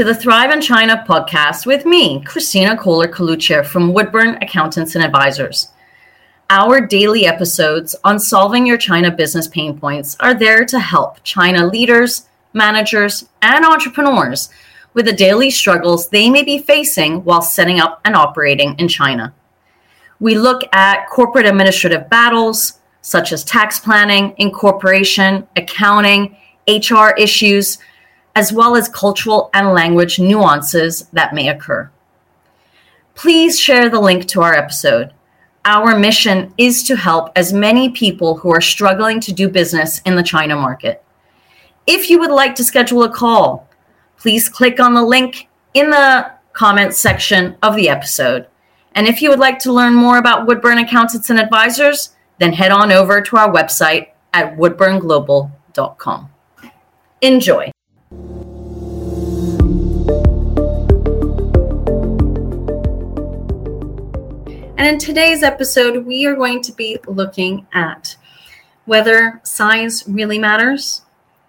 to the Thrive in China podcast with me, Kristina Koehler-Coluccia from Woodburn Accountants and Advisors. Our daily episodes on solving your China business pain points are there to help China leaders, managers, and entrepreneurs with the daily struggles they may be facing while setting up and operating in China. We look at corporate administrative battles such as tax planning, incorporation, accounting, HR issues as well as cultural and language nuances that may occur. Please share the link to our episode. Our mission is to help as many people who are struggling to do business in the China market. If you would like to schedule a call, please click on the link in the comments section of the episode. And if you would like to learn more about Woodburn Accountants and Advisors, then head on over to our website at woodburnglobal.com. Enjoy. In today's episode, we are going to be looking at whether size really matters,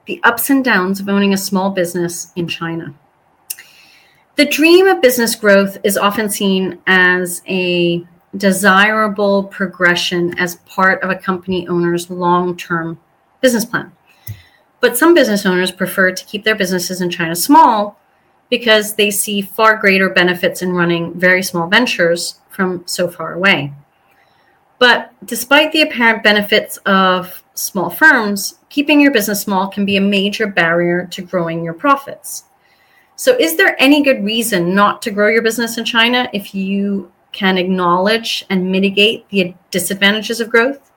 the ups and downs of owning a small business in China. The dream of business growth is often seen as a desirable progression as part of a company owner's long term business plan. But some business owners prefer to keep their businesses in China small because they see far greater benefits in running very small ventures from so far away. But despite the apparent benefits of small firms, keeping your business small can be a major barrier to growing your profits. So, is there any good reason not to grow your business in China if you can acknowledge and mitigate the disadvantages of growth?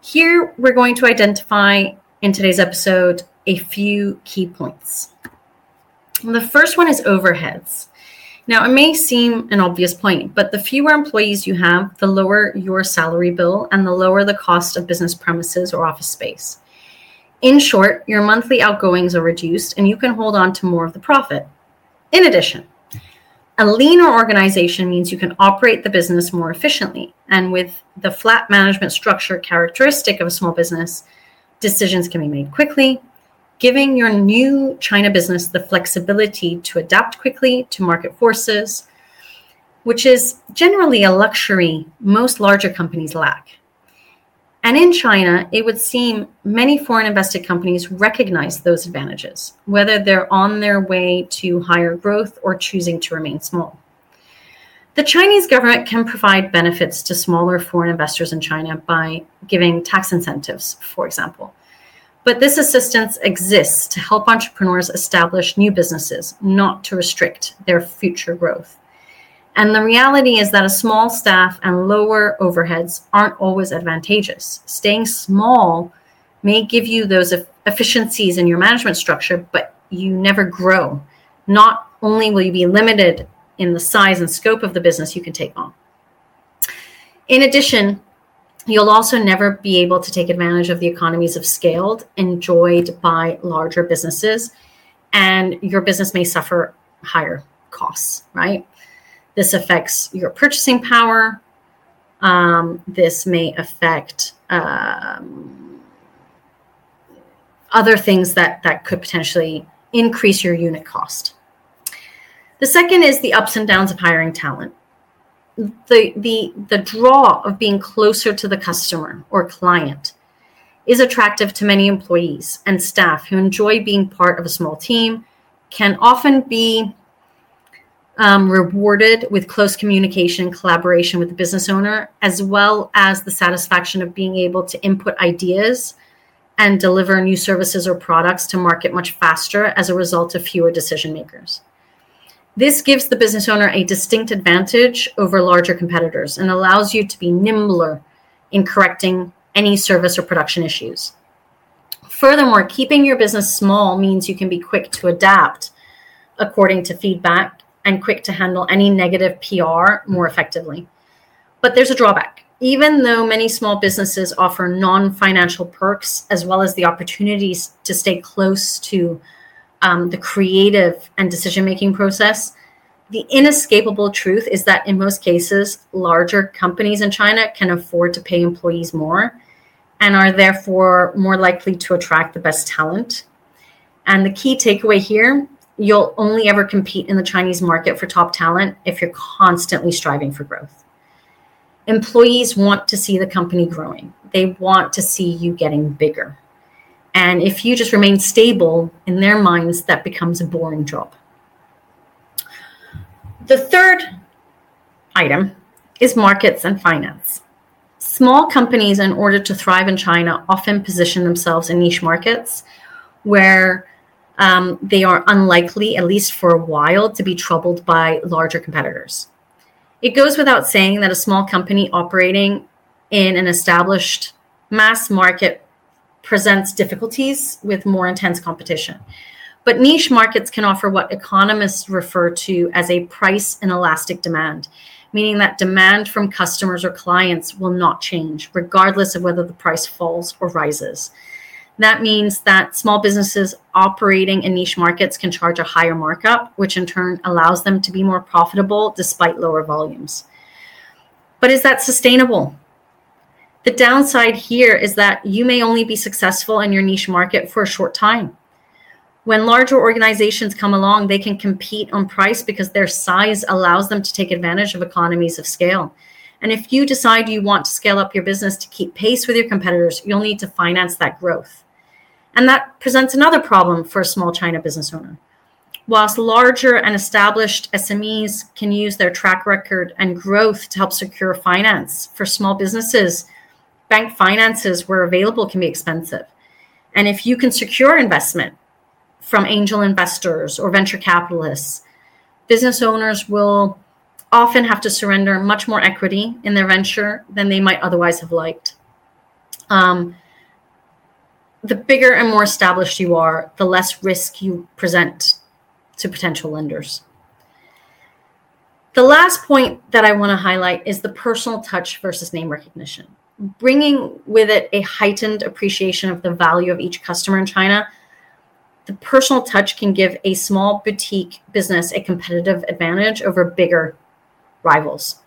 Here, we're going to identify in today's episode a few key points. The first one is overheads. Now, it may seem an obvious point, but the fewer employees you have, the lower your salary bill and the lower the cost of business premises or office space. In short, your monthly outgoings are reduced and you can hold on to more of the profit. In addition, a leaner organization means you can operate the business more efficiently. And with the flat management structure characteristic of a small business, decisions can be made quickly, giving your new China business the flexibility to adapt quickly to market forces, which is generally a luxury most larger companies lack. And in China, it would seem many foreign invested companies recognize those advantages, whether they're on their way to higher growth or choosing to remain small. The Chinese government can provide benefits to smaller foreign investors in China by giving tax incentives, for example. But this assistance exists to help entrepreneurs establish new businesses, not to restrict their future growth. And the reality is that a small staff and lower overheads aren't always advantageous. Staying small may give you those efficiencies in your management structure, but you never grow. Not only will you be limited in the size and scope of the business you can take on. In addition, You'll also never be able to take advantage of the economies of scale enjoyed by larger businesses, and your business may suffer higher costs, right? This affects your purchasing power. Um, this may affect um, other things that, that could potentially increase your unit cost. The second is the ups and downs of hiring talent the the the draw of being closer to the customer or client is attractive to many employees and staff who enjoy being part of a small team can often be um, rewarded with close communication and collaboration with the business owner as well as the satisfaction of being able to input ideas and deliver new services or products to market much faster as a result of fewer decision makers this gives the business owner a distinct advantage over larger competitors and allows you to be nimbler in correcting any service or production issues. Furthermore, keeping your business small means you can be quick to adapt according to feedback and quick to handle any negative PR more effectively. But there's a drawback. Even though many small businesses offer non financial perks as well as the opportunities to stay close to um, the creative and decision making process, the inescapable truth is that in most cases, larger companies in China can afford to pay employees more and are therefore more likely to attract the best talent. And the key takeaway here you'll only ever compete in the Chinese market for top talent if you're constantly striving for growth. Employees want to see the company growing, they want to see you getting bigger. And if you just remain stable in their minds, that becomes a boring job. The third item is markets and finance. Small companies, in order to thrive in China, often position themselves in niche markets where um, they are unlikely, at least for a while, to be troubled by larger competitors. It goes without saying that a small company operating in an established mass market presents difficulties with more intense competition. But niche markets can offer what economists refer to as a price inelastic demand, meaning that demand from customers or clients will not change, regardless of whether the price falls or rises. That means that small businesses operating in niche markets can charge a higher markup, which in turn allows them to be more profitable despite lower volumes. But is that sustainable? The downside here is that you may only be successful in your niche market for a short time. When larger organizations come along, they can compete on price because their size allows them to take advantage of economies of scale. And if you decide you want to scale up your business to keep pace with your competitors, you'll need to finance that growth. And that presents another problem for a small China business owner. Whilst larger and established SMEs can use their track record and growth to help secure finance, for small businesses, bank finances where available can be expensive. And if you can secure investment from angel investors or venture capitalists, business owners will often have to surrender much more equity in their venture than they might otherwise have liked. Um, the bigger and more established you are, the less risk you present to potential lenders. The last point that I want to highlight is the personal touch versus name recognition. Bringing with it a heightened appreciation of the value of each customer in China, the personal touch can give a small boutique business a competitive advantage over bigger rivals.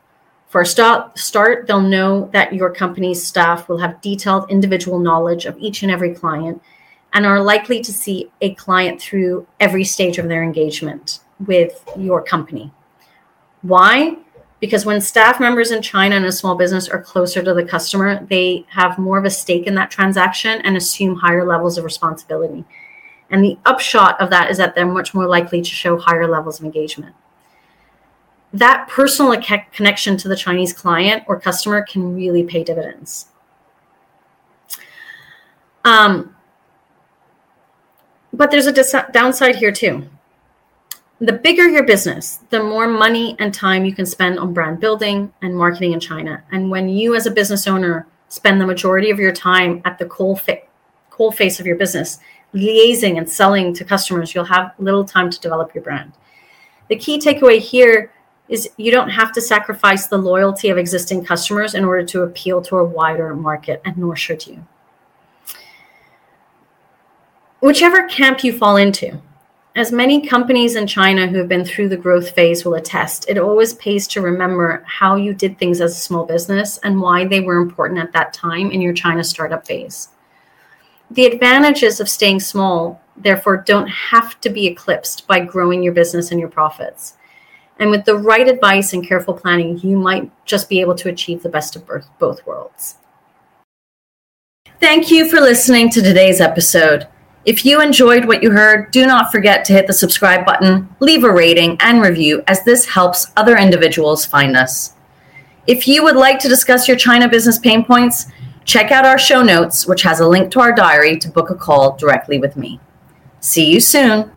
For a start, they'll know that your company's staff will have detailed individual knowledge of each and every client and are likely to see a client through every stage of their engagement with your company. Why? Because when staff members in China and a small business are closer to the customer, they have more of a stake in that transaction and assume higher levels of responsibility. And the upshot of that is that they're much more likely to show higher levels of engagement that personal connection to the Chinese client or customer can really pay dividends. Um, but there's a dis- downside here too. The bigger your business, the more money and time you can spend on brand building and marketing in China. And when you, as a business owner, spend the majority of your time at the coal, coal face of your business, liaising and selling to customers, you'll have little time to develop your brand. The key takeaway here is you don't have to sacrifice the loyalty of existing customers in order to appeal to a wider market, and nor should you. Whichever camp you fall into, as many companies in China who have been through the growth phase will attest, it always pays to remember how you did things as a small business and why they were important at that time in your China startup phase. The advantages of staying small, therefore, don't have to be eclipsed by growing your business and your profits. And with the right advice and careful planning, you might just be able to achieve the best of both worlds. Thank you for listening to today's episode. If you enjoyed what you heard, do not forget to hit the subscribe button, leave a rating, and review, as this helps other individuals find us. If you would like to discuss your China business pain points, check out our show notes, which has a link to our diary to book a call directly with me. See you soon.